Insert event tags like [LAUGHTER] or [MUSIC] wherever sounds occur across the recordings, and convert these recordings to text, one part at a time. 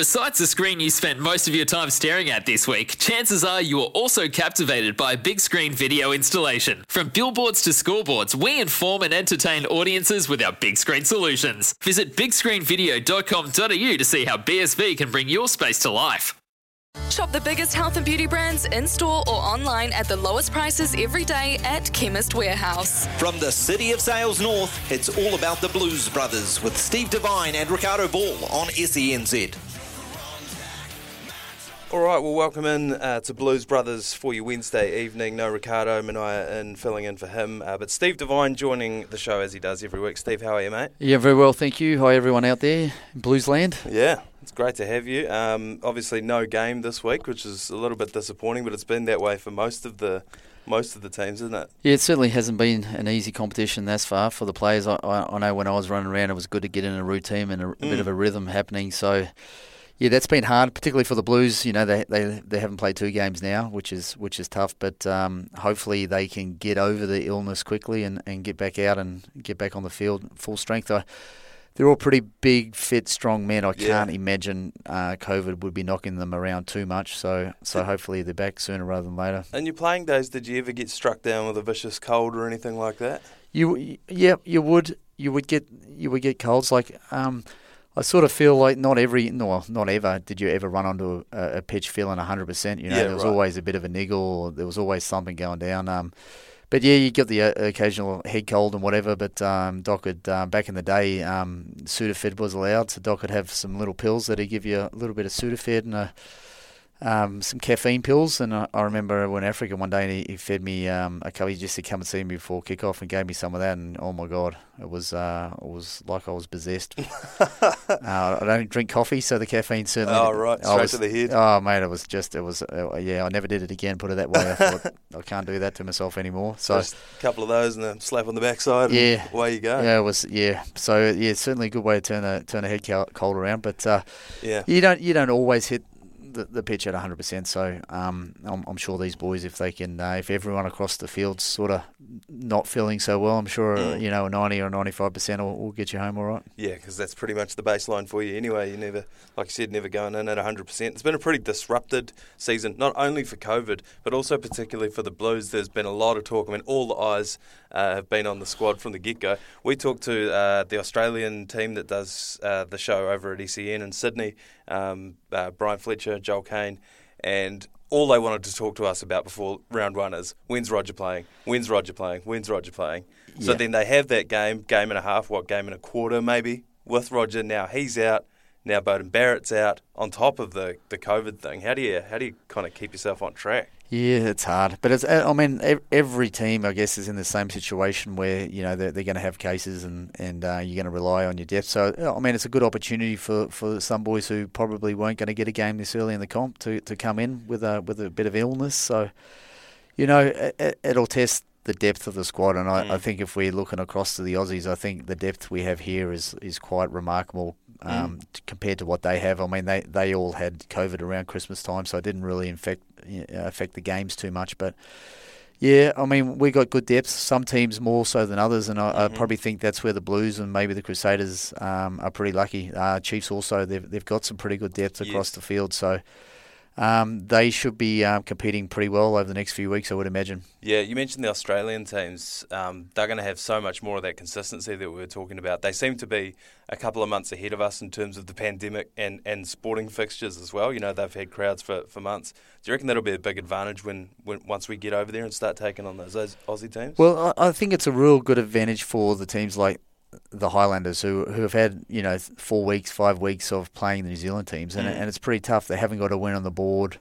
Besides the screen you spent most of your time staring at this week, chances are you are also captivated by a big screen video installation. From billboards to scoreboards, we inform and entertain audiences with our big screen solutions. Visit bigscreenvideo.com.au to see how BSV can bring your space to life. Shop the biggest health and beauty brands in store or online at the lowest prices every day at Chemist Warehouse. From the city of Sails North, it's all about the Blues Brothers with Steve Devine and Ricardo Ball on SENZ. All right, well, welcome in uh, to Blues Brothers for your Wednesday evening. No Ricardo Manaia in filling in for him, uh, but Steve Devine joining the show as he does every week. Steve, how are you, mate? Yeah, very well, thank you. Hi, everyone out there in Bluesland. Yeah, it's great to have you. Um, obviously, no game this week, which is a little bit disappointing, but it's been that way for most of the most of the teams, isn't it? Yeah, it certainly hasn't been an easy competition thus far for the players. I, I, I know when I was running around, it was good to get in a routine and a, a Mm. bit of a rhythm happening. So, yeah, that's been hard, particularly for the Blues. You know, they they, they haven't played two games now, which is which is tough. But um, hopefully they can get over the illness quickly and, and get back out and get back on the field full strength. I, they're all pretty big, fit, strong men. I Yeah. can't imagine uh, COVID would be knocking them around too much. So, so hopefully they're back sooner rather than later. In your playing days, did you ever get struck down with a vicious cold or anything like that? You, yeah, you would, you would get, you would get colds. Like, um, I sort of feel like not every, no, not ever. Did you ever run onto a, a pitch feeling hundred percent? You know, Yeah, there was right. always a bit of a niggle. Or there was always something going down. Um, but yeah, you get the uh, occasional head cold and whatever. But um, Doc would uh, back in the day, um, Sudafed was allowed, so Doc would have some little pills that he'd give you a little bit of Sudafed and a, um, some caffeine pills. And I, I remember when Africa one day, and he, he fed me um, a couple. He just to come and see me before kickoff and gave me some of that. And oh my god, it was uh, it was like I was possessed. [LAUGHS] uh, I don't drink coffee, so the caffeine certainly. Oh, right, straight was- to the head. Oh mate, it was just it was uh, yeah. I never did it again. Put it that way. I thought [LAUGHS] I can't do that to myself anymore. So. Just a couple of those and a slap on the backside. Yeah. and away you go. Yeah, it was yeah. So yeah, certainly a good way to turn a turn a head cold around. But uh, Yeah. you don't you don't always hit the, the pitch at 100. percent So um, I'm, I'm sure these boys, if they can, uh, if everyone across the field's sort of not feeling so well, I'm sure Mm. you know a 90 or 95 percent will, will get you home all right. Yeah, because that's pretty much the baseline for you anyway. You never, like you said, never going in at 100%. It's been a pretty disrupted season, not only for COVID, but also particularly for the Blues. There's been a lot of talk. I mean, all the eyes uh, have been on the squad from the get go. We talked to uh, the Australian team that does uh, the show over at ECN in Sydney, um, uh, Brian Fletcher, Joel Kane, and all they wanted to talk to us about before round one is when's Roger playing? When's Roger playing? When's Roger playing? So then they have that game, game and a half, what, game and a quarter maybe, with Roger. Now he's out. Now Beauden Barrett's out. On top of the, the COVID thing, how do you how do you kind of keep yourself on track? Yeah, it's hard, but it's. I mean, ev- every team, I guess, is in the same situation where you know they're, they're going to have cases, and and uh, you're going to rely on your depth. So, I mean, it's a good opportunity for, for some boys who probably weren't going to get a game this early in the comp to, to come in with a with a bit of illness. So, you know, it- it, it'll test the depth of the squad, and I, I Mm. think if we're looking across to the Aussies, I think the depth we have here is is quite remarkable. Um, t- compared to what they have, I mean, they, they all had COVID around Christmas time, so it didn't really infect affect the games too much. But yeah, I mean, we got good depth. Some teams more so than others, and I, I Mhm. probably think that's where the Blues and maybe the Crusaders um, are pretty lucky. Uh, Chiefs also they've they've got some pretty good depth across Yes. the field, so um, they should be um, competing pretty well over the next few weeks, I would imagine. Yeah, you mentioned the Australian teams. Um, they're going to have so much more of that consistency that we were talking about. They seem to be a couple of months ahead of us in terms of the pandemic and, and sporting fixtures as well. You know, they've had crowds for, for months. Do you reckon that'll be a big advantage when, when once we get over there and start taking on those, those Aussie teams? Well, I, I think it's a real good advantage for the teams like the Highlanders who who have had you know four weeks, five weeks of playing the New Zealand teams, and Mm. and it's pretty tough. They haven't got a win on the board.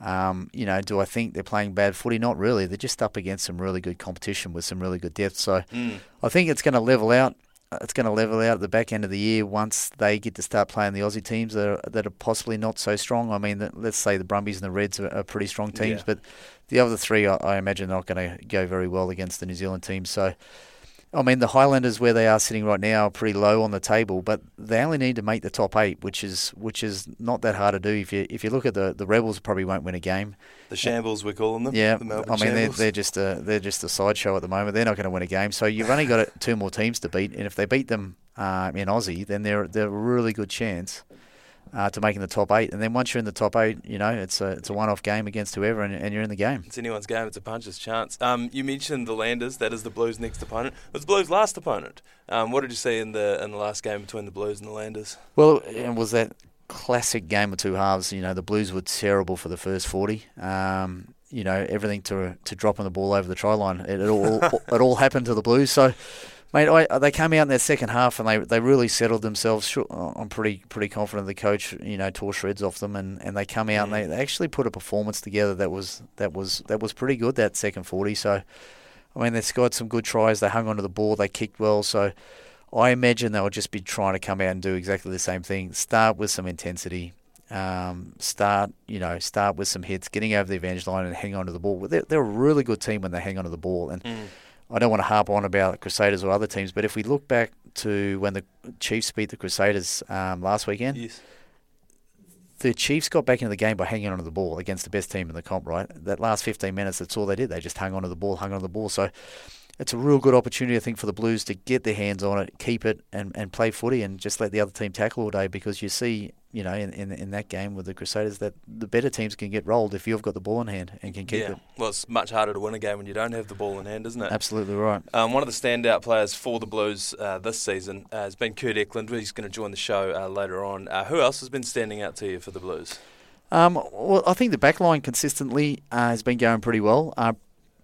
Um, you know, do I think they're playing bad footy? Not really. They're just up against some really good competition with some really good depth. So Mm. I think it's going to level out. It's going to level out at the back end of the year once they get to start playing the Aussie teams that are, that are possibly not so strong. I mean, let's say the Brumbies and the Reds are, are pretty strong teams, Yeah. but the other three, I, I imagine, are not going to go very well against the New Zealand team. So, I mean, the Highlanders where they are sitting right now are pretty low on the table, but they only need to make the top eight, which is which is not that hard to do. If you if you look at the the Rebels, probably won't win a game. The shambles, we're calling them. Yeah, the I mean they're, they're just a they're just a sideshow at the moment. They're not going to win a game. So you've only got [LAUGHS] two more teams to beat, and if they beat them uh, in Aussie, then they're they're a really good chance uh, to making the top eight. And then once you're in the top eight, you know it's a it's a one-off game against whoever, and, and you're in the game. It's anyone's game. It's a puncher's chance. Um, you mentioned the Landers. That is the Blues' next opponent. It was the Blues' last opponent. Um, what did you see in the in the last game between the Blues and the Landers? Well, it was that classic game of two halves. You know, the Blues were terrible for the first forty. Um, you know, everything to to dropping the ball over the try line. It, it all it all happened to the Blues. So Mate, I, they came out in their second half and they they really settled themselves. I'm pretty pretty confident the coach, you know, tore shreds off them, and, and they come out and they, they actually put a performance together that was that was that was pretty good that second forty. So, I mean, they scored some good tries. They hung onto the ball. They kicked well. So, I imagine they'll just be trying to come out and do exactly the same thing. Start with some intensity. Um, start, you know, start with some hits, getting over the advantage line and hang on to the ball. They're, they're a really good team when they hang on to the ball, and mm. I don't want to harp on about Crusaders or other teams, but if we look back to when the Chiefs beat the Crusaders um, last weekend, yes. the Chiefs got back into the game by hanging onto the ball against the best team in the comp. Right, that last 15 minutes, that's all they did. They just hung onto the ball, hung onto the ball. So it's a real good opportunity, I think, for the Blues to get their hands on it, keep it, and, and play footy, and just let the other team tackle all day. Because you see, you know, in, in, in that game with the Crusaders, that the better teams can get rolled if you've got the ball in hand and can keep yeah. it. Well, it's much harder to win a game when you don't have the ball in hand, isn't it? Absolutely right. Um, one of the standout players for the Blues uh, this season uh, has been Kurt Eklund. He's going to join the show uh, later on. Uh, who else has been standing out to you for the Blues? Um, well, I think the backline consistently uh, has been going pretty well. Uh,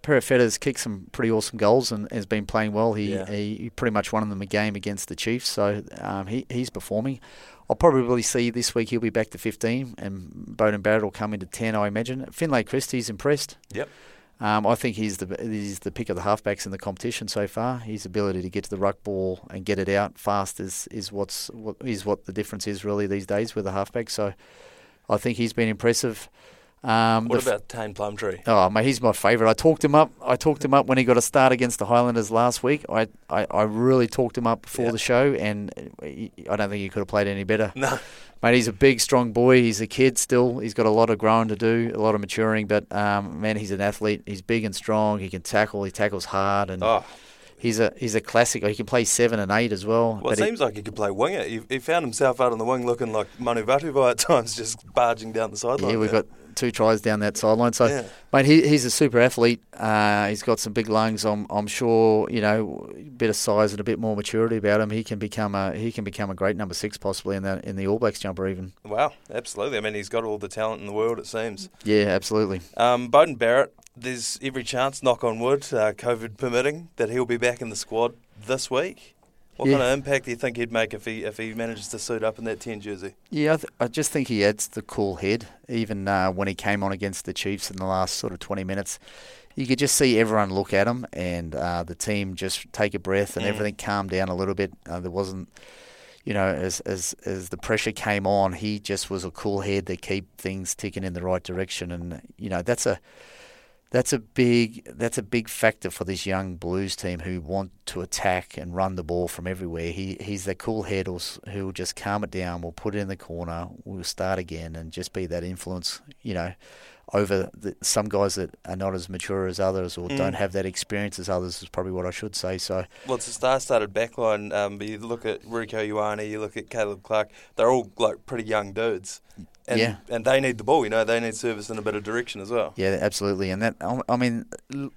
Perofeta's kicked some pretty awesome goals and has been playing well. He, yeah. he pretty much won them a game against the Chiefs, so um, he, he's performing. I'll probably see this week he'll be back to 15, and Beauden Barrett will come into 10, I imagine. Finlay Christie's impressed. Yep. Um, I think he's the he's the pick of the halfbacks in the competition so far. His ability to get to the ruck ball and get it out fast is is what's what is what the difference is really these days with the halfback. So I think he's been impressive. Um, what about Tane Plumtree? Oh, mate, he's my favourite. I talked him up. I talked him up when he got a start against the Highlanders last week. I, I, I really talked him up before yeah. the show, and he, I don't think he could have played any better. No, mate, he's a big, strong boy. He's a kid still. He's got a lot of growing to do, a lot of maturing. But um, man, he's an athlete. He's big and strong. He can tackle. He tackles hard, and oh. He's a he's a classic. He can play seven and eight as well. Well, it seems like he could play winger. He, he, found himself out on the wing looking like Manu Vatuvei at times, just barging down the sideline. Yeah, we've there. got two tries down that sideline. So, yeah. mate, he, he's a super athlete. Uh, he's got some big lungs. I'm I'm sure you know a bit of size and a bit more maturity about him. He can become a he can become a great number six possibly in the in the All Blacks jumper even. Wow, absolutely. I mean, he's got all the talent in the world. It seems. Yeah, absolutely. Um, Beauden Barrett. There's every chance, knock on wood, uh, COVID permitting, that he'll be back in the squad this week. What yeah. kind of impact do you think he'd make if he if he manages to suit up in that ten jersey? Yeah, I, th- I just think he adds the cool head. Even uh, when he came on against the Chiefs in the last sort of twenty minutes, you could just see everyone look at him and uh, the team just take a breath and mm. everything calmed down a little bit. Uh, there wasn't, you know, as as as the pressure came on, he just was a cool head to keep things ticking in the right direction. And you know, that's a that's a big that's a big factor for this young Blues team who want to attack and run the ball from everywhere. He he's that cool head who will just calm it down. We'll put it in the corner. We'll start again and just be that influence. You know, over the, some guys that are not as mature as others or mm. don't have that experience as others is probably what I should say. So well, it's a star-studded backline. Um, you look at Rieko Ioane, you look at Caleb Clarke. They're all like pretty young dudes. And, yeah, and they need the ball. You know, they need service in a better direction as well. Yeah, absolutely. And that, I mean,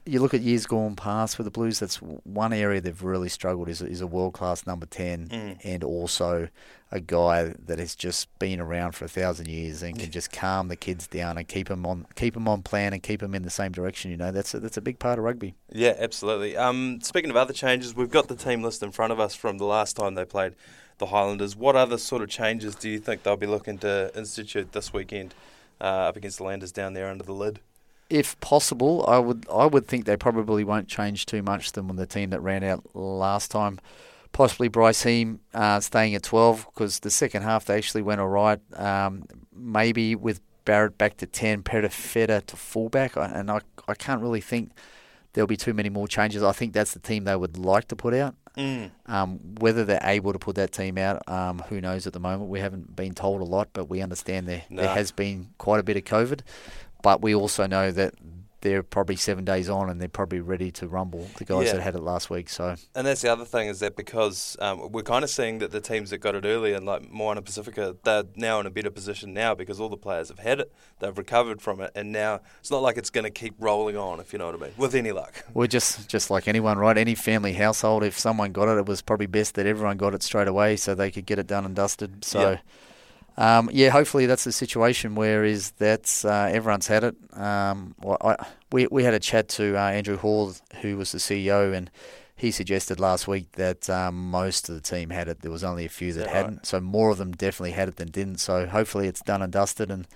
you look at years gone past for the Blues. That's one area they've really struggled is is a world class number ten, mm. and also a guy that has just been around for a thousand years and can just calm the kids down and keep them on keep them on plan and keep them in the same direction. You know, that's a, that's a big part of rugby. Yeah, absolutely. Um, speaking of other changes, we've got the team list in front of us from the last time they played the Highlanders. What other sort of changes do you think they'll be looking to institute this weekend uh, up against the Landers down there under the lid? If possible, I would I would think they probably won't change too much than when the team that ran out last time. Possibly Bryce Heem uh, staying at 12 because the second half they actually went all right. Um, maybe with Barrett back to 10, Perofeta to fullback, and I, I can't really think there'll be too many more changes. I think that's the team they would like to put out. Mm. Um, whether they're able to put that team out, um, who knows at the moment. We haven't been told a lot, but we understand there, no. there has been quite a bit of COVID. But we also know that they're probably seven days on and they're probably ready to rumble. The guys Yeah. that had it last week, so And that's the other thing is that because um, we're kind of seeing that the teams that got it earlier, like Moana Pacifica, they're now in a better position now because all the players have had it, they've recovered from it, and now it's not like it's going to keep rolling on, if you know what I mean, with any luck. we're just just like anyone, right? Any family household, if someone got it, it was probably best that everyone got it straight away so they could get it done and dusted. So. Yeah. Um, yeah, hopefully that's the situation where is that's uh, everyone's had it. Um, well, I, we we had a chat to uh, Andrew Hore, who was the CEO, and he suggested last week that um, most of the team had it. There was only a few that hadn't, so more of them definitely had it than didn't. So hopefully it's done and dusted, and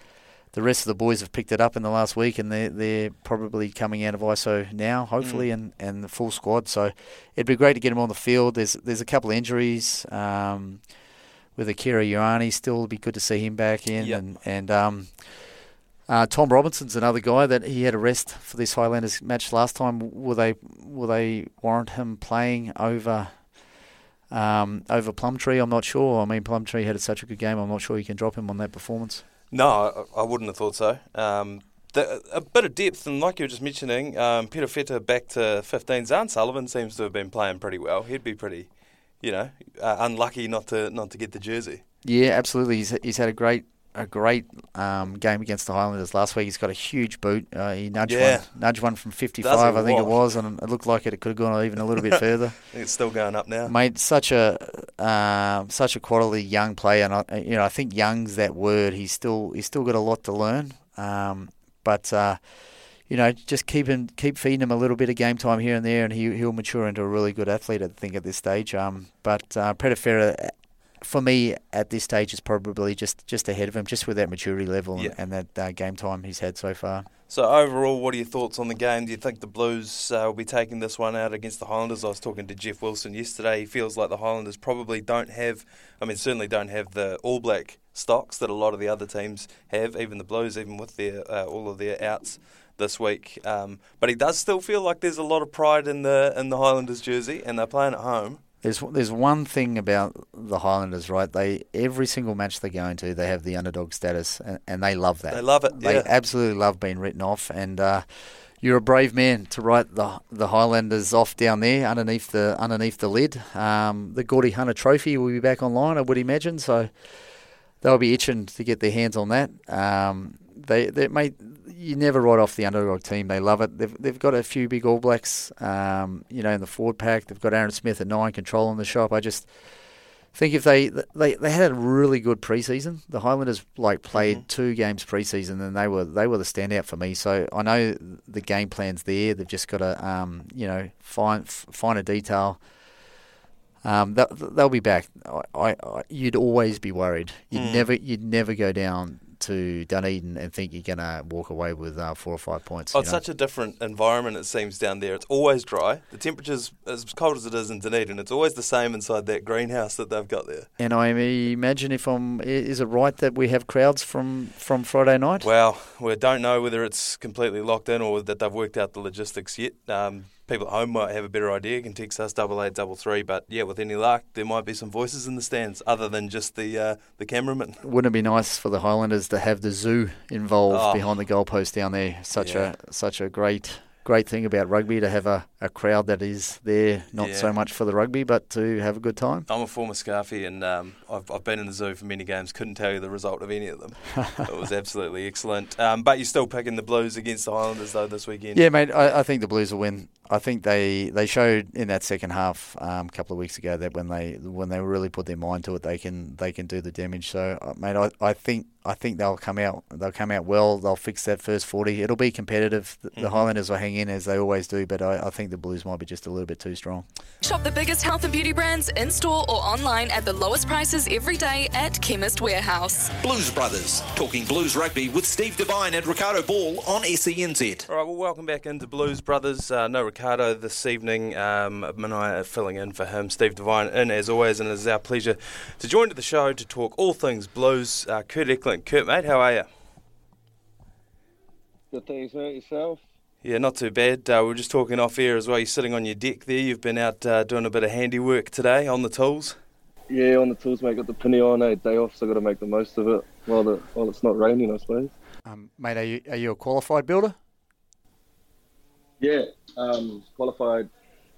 the rest of the boys have picked it up in the last week, and they're they're probably coming out of ISO now, hopefully, and, and the full squad. So it'd be great to get them on the field. There's there's a couple of injuries. Um, with Akira Ioane, still it'd be good to see him back in, Yep. and and um, uh, Tom Robinson's another guy that he had a rest for this Highlanders match last time. Will they will they warrant him playing over um, over Plumtree? I'm not sure. I mean, Plumtree had such a good game. I'm not sure you can drop him on that performance. No, I, I wouldn't have thought so. Um, the, a bit of depth, and like you were just mentioning, um, Perofeta back to 15. Zarn Sullivan seems to have been playing pretty well. He'd be pretty, you know, uh, unlucky not to not to get the jersey. Yeah, absolutely. He's he's had a great a great um, game against the Highlanders last week. He's got a huge boot. Uh, he nudged Yeah. one nudged one from 55, Does he? I think it was, and it looked like it, it could have gone even a little bit [LAUGHS] further. It's still going up now. Mate, such a um, such a quality young player, and I, you know I think young's that word. He's still he's still got a lot to learn, um, but uh, you know just keep him keep feeding him a little bit of game time here and there, and he he'll mature into a really good athlete. I think at this stage. Um, but uh, Perofeta, for me at this stage is probably just just ahead of him, just with that maturity level Yeah. and, and that uh, game time he's had so far. So overall, what are your thoughts on the game? Do you think the Blues uh, will be taking this one out against the Highlanders? I was talking to Jeff Wilson yesterday. He feels like the Highlanders probably don't have, I mean, certainly don't have the All Black stocks that a lot of the other teams have, even the Blues, even with their uh, all of their outs this week. Um, but he does still feel like there's a lot of pride in the in the Highlanders jersey, and they're playing at home. There's there's one thing about the Highlanders, right? They every single match they go into, they have the underdog status, and, and they love that. They love it, They yeah. absolutely love being written off, and uh, you're a brave man to write the the Highlanders off down there underneath the underneath the lid. Um, the Gordy Hunter Trophy will be back online, I would imagine. So they'll be itching to get their hands on that. Um, they they mate, you never write off the underdog team. They love it. They've they've got a few big All Blacks, um, you know, in the forward pack. They've got Aaron Smith at nine, controlling the shop. I just think if they they they had a really good preseason. The Highlanders like played two games preseason, and they were they were the standout for me. So I know the game plan's there. They've just got to um, you know find f- find a detail. Um, they'll, they'll be back. I, I, I, you'd always be worried. You'd never, you'd never go down to Dunedin and think you're gonna walk away with uh, four or five points. Oh, it's know? such a different environment, it seems, down there. It's always dry. The temperature's as cold as it is in Dunedin. It's always the same inside that greenhouse that they've got there. and I imagine if I'm, i- is it right that we have crowds from from Friday night? Well, we don't know whether it's completely locked in or that they've worked out the logistics yet. Um, people at home might have a better idea. Can text us double eight double three. But yeah, with any luck, there might be some voices in the stands other than just the uh, the cameraman. Wouldn't it be nice for the Highlanders to have the zoo involved Oh. behind the goalpost down there? Such Yeah. a such a great great thing about rugby to have a, a crowd that is there, not Yeah. so much for the rugby, but to have a good time. I'm a former Scarfie and um, I've, I've been in the zoo for many games. Couldn't tell you the result of any of them. [LAUGHS] it was absolutely excellent. Um, but you're still picking the Blues against the Highlanders though this weekend. Yeah, mate. I, I think the Blues will win. I think they, they showed in that second half um, a couple of weeks ago that when they when they really put their mind to it, they can they can do the damage. So, uh, mate, I, I think I think they'll come out they'll come out well. They'll fix that first forty. It'll be competitive. The, the Highlanders will hang in as they always do, but I, I think the Blues might be just a little bit too strong. Shop the biggest health and beauty brands in store or online at the lowest prices every day at Chemist Warehouse. Blues Brothers, talking Blues rugby with Steve Devine and Ricardo Ball on E SENZ. All right, well, welcome back into Blues Brothers. Uh, no Ricardo this evening. Um, Manaia filling in for him. Steve Devine in as always, and it is our pleasure to join to the show to talk all things Blues. Uh, Kurt Eklund. Kurt, mate, how are you? Good thanks, mate. Yourself? Yeah, not too bad. Uh, we were just talking off air as well. You're sitting on your deck there. You've been out uh, doing a bit of handiwork today on the tools. Yeah, on the tools, mate. Got the penny on, eh? Day off, so got to make the most of it while the while it's not raining, I suppose. Um, mate, are you are you a qualified builder? Yeah, um, qualified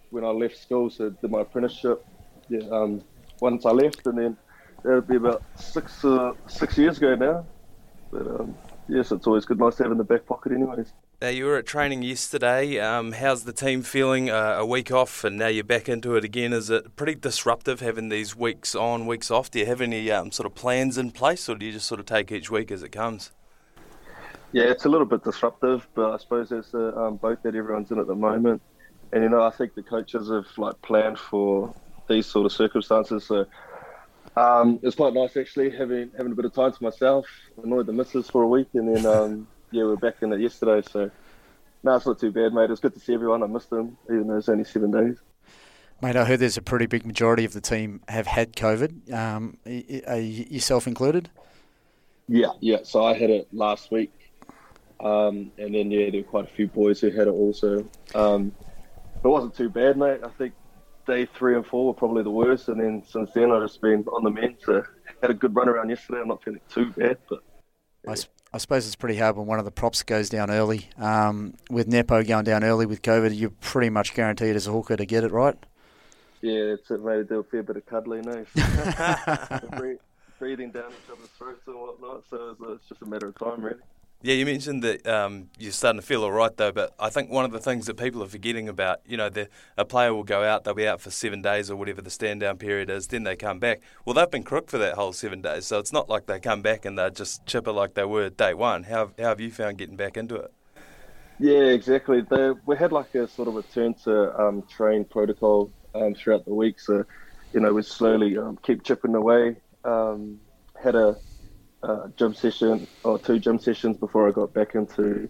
when I left school, so did my apprenticeship. Yeah, um, once I left, and then that'll be about six uh, six years ago now. But um, yes, it's always good, nice to have in the back pocket, anyways. Now you were at training yesterday. Um, how's the team feeling? Uh, a week off, and now you're back into it again. Is it pretty disruptive having these weeks on, weeks off? Do you have any um, sort of plans in place, or do you just sort of take each week as it comes? Yeah, it's a little bit disruptive, but I suppose that's the um, boat that everyone's in at the moment. And you know, I think the coaches have like planned for these sort of circumstances. So um, it's quite nice actually having having a bit of time to myself. Annoyed the missus for a week, and then um, [LAUGHS] yeah, we're back in it yesterday. So no, it's not too bad, mate. It's good to see everyone. I missed them, even though it's only seven days. Mate, I heard there's a pretty big majority of the team have had COVID, um, yourself included. Yeah, yeah. So I had it last week, um, and then yeah, there were quite a few boys who had it also. Um, it wasn't too bad, mate. I think day three and four were probably the worst, and then since then I've just been on the mend. So had a good run around yesterday. I'm not feeling too bad, but. Yeah. I, I, suppose it's pretty hard when one of the props goes down early. Um, with Nepo going down early with COVID, you're pretty much guaranteed as a hooker to get it, right? Yeah, that's it, mate. Do a fair bit of cuddling, eh? [LAUGHS] [LAUGHS] breathing down each other's throats and whatnot. So it's just a matter of time, really. Yeah, you mentioned that um, you're starting to feel all right though, but I think one of the things that people are forgetting about, you know, the, a player will go out, they'll be out for seven days or whatever the stand down period is, then they come back. Well, they've been crook for that whole seven days, so it's not like they come back and they're just chipper like they were day one. How, how have you found getting back into it? Yeah, exactly. The, we had like a sort of return to um, train protocol um, throughout the week, so you know we slowly um, keep chipping away. Um, had a uh, gym session or two gym sessions before I got back into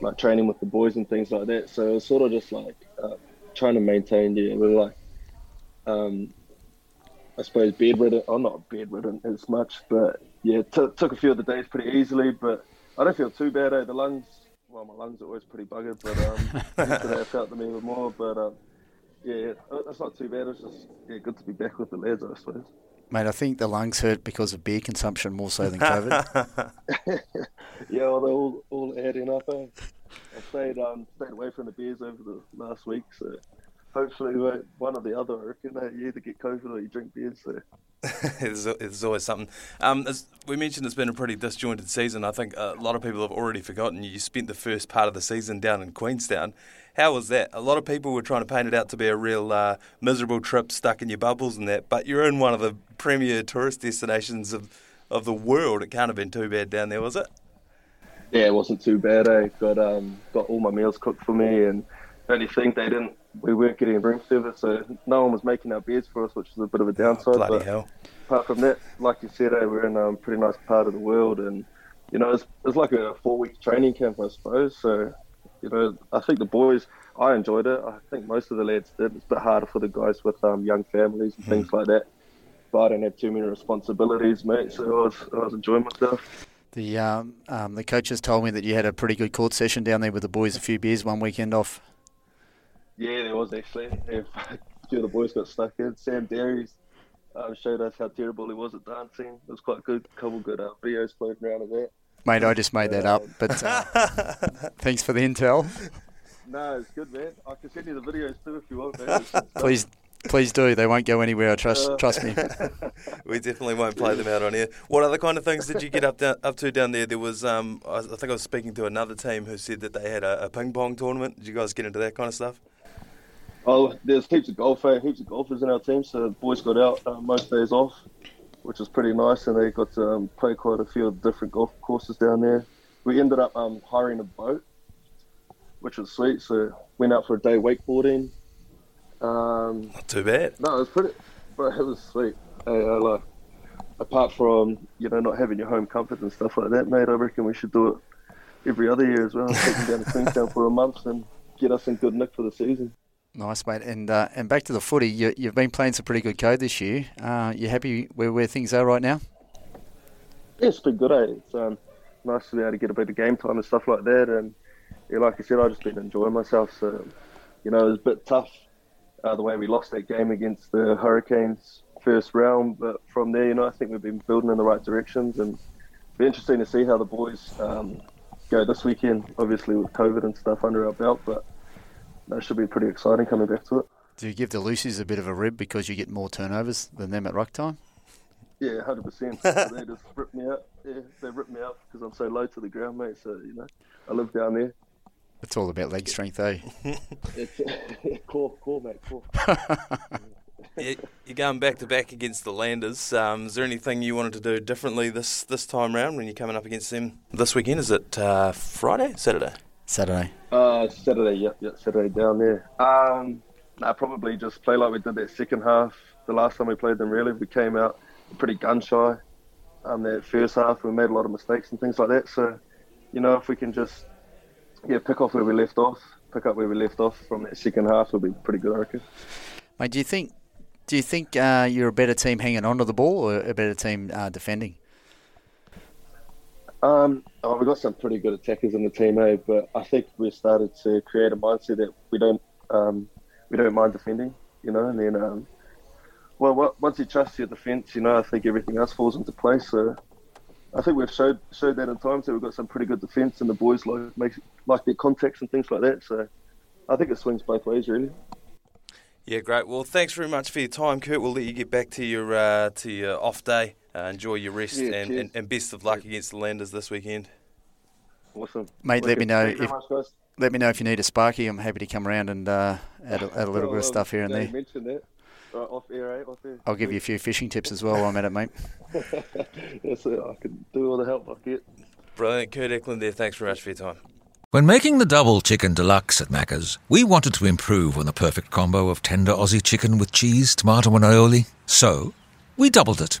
like training with the boys and things like that. So it was sort of just like uh, trying to maintain, yeah, we're like, um, I suppose bedridden. I'm not bedridden as much, but yeah, t- took a few of the days pretty easily. But I don't feel too bad. Eh? The lungs, well, my lungs are always pretty buggered, but um, yesterday [LAUGHS] I felt them even more. But um, yeah, it's not too bad. It's just yeah, good to be back with the lads, I suppose. Mate, I think the lungs hurt because of beer consumption more so than COVID. [LAUGHS] yeah, well, they're all, all adding up. Eh? I stayed um, stayed away from the beers over the last week, so hopefully one or the other. I reckon eh? you either get COVID or you drink beers. So. [LAUGHS] there's, there's, always something. Um, as we mentioned, it's been a pretty disjointed season. I think a lot of people have already forgotten you spent the first part of the season down in Queenstown. How was that? A lot of people were trying to paint it out to be a real uh, miserable trip, stuck in your bubbles and that. But you're in one of the premier tourist destinations of, of the world. It can't have been too bad down there, was it? Yeah, it wasn't too bad. I eh? got um, got all my meals cooked for me, and the only thing they didn't, we weren't getting room service, so no one was making our beds for us, which was a bit of a downside. Oh, bloody but hell! Apart from that, like you said, eh, we're in a pretty nice part of the world, and you know, it's, it's like a four week training camp, I suppose. So you know, I think the boys, I enjoyed it. I think most of the lads did. It's a bit harder for the guys with um, young families and things like that. But I didn't have too many responsibilities, mate. So I was, I was enjoying myself. The um, um, the coaches told me that you had a pretty good court session down there with the boys. A few beers one weekend off. Yeah, there was actually. [LAUGHS] a few of the boys got stuck in. Sam Darry's um, showed us how terrible he was at dancing. It was quite good. A couple good uh, videos floating around of that. Mate, I just made that up, but uh, [LAUGHS] thanks for the intel. No, it's good, man. I can send you the videos too if you want, man. [LAUGHS] please, please do. They won't go anywhere. I trust, uh, trust me. [LAUGHS] we definitely won't play them out on here. What other kind of things did you get up down, up to down there? There was, um, I think I was speaking to another team who said that they had a, a ping pong tournament. Did you guys get into that kind of stuff? Oh, there's heaps of golf, eh? heaps of golfers in our team, so the boys got out uh, most days off which was pretty nice. And they got to um, play quite a few different golf courses down there. We ended up um, hiring a boat, which was sweet. So went out for a day wakeboarding. Um, Not too bad. No, it was pretty, but it was sweet. Hey, I like, apart from you know not having your home comfort and stuff like that, mate. I reckon we should do it every other year as well. Take them down to Queenstown for a month and get us in good nick for the season. Nice, mate. And uh, and back to the footy. You, have been playing some pretty good code this year. Uh, you happy where, where things are right now? Yeah, it's been good. Eh? It's um, nice to be able to get a bit of game time and stuff like that. And yeah, like I said, I've just been enjoying myself. So you know, it was a bit tough uh, the way we lost that game against the Hurricanes first round. But from there, you know, I think we've been building in the right directions, and it'll be interesting to see how the boys um, go this weekend. Obviously, with COVID and stuff under our belt, but that should be pretty exciting coming back to it. Do you give the loosies a bit of a rib because you get more turnovers than them at ruck time? Yeah, hundred percent. [LAUGHS] They just rip me out. Yeah, they rip me out because I'm so low to the ground, mate. So you know, I live down there. It's all about leg strength, eh? [LAUGHS] It's [LAUGHS] core, core, mate, core. You- You're going back to back against the Landers. Um, is there anything you wanted to do differently this this time round when you're coming up against them this weekend? Is it uh, Friday, Saturday? Saturday. Uh, Saturday, yep, yep, Saturday down there. Um, nah, probably just play like we did that second half. The last time we played them, really, we came out pretty gun shy. Um, that first half, we made a lot of mistakes and things like that. So, you know, if we can just yeah pick off where we left off, pick up where we left off from that second half, will be pretty good, I reckon. Mate, do you think do you think uh, you're a better team hanging onto the ball or a better team uh, defending? Um, oh, we've got some pretty good attackers in the team, eh? But I think we've started to create a mindset that we don't um, we don't mind defending, you know. And then, um, well, once you trust your defence, you know, I think everything else falls into place. So I think we've showed showed that in times that we've got some pretty good defence, and the boys like like their contacts and things like that. So I think it swings both ways, really. Yeah, great. Well, thanks very much for your time, Kurt. We'll let you get back to your uh, to your off day. Uh, enjoy your rest, Yeah, and, cheers. and, and best of luck against the Landers this weekend. Awesome, Mate, let me know if- much. Let me know if you need a sparky. I'm happy to come around and uh, add, a, add a little bit of stuff here and there. mentioned that. Right, off air, eh? Off air. I'll give you a few fishing tips as well while I'm at it, mate. [LAUGHS] Yes, sir. I can do all the help I get. Brilliant, Kurt Eklund there. Thanks very much for your time. When making the double chicken deluxe at Macca's, we wanted to improve on the perfect combo of tender Aussie chicken with cheese, tomato, and aioli. So, we doubled it.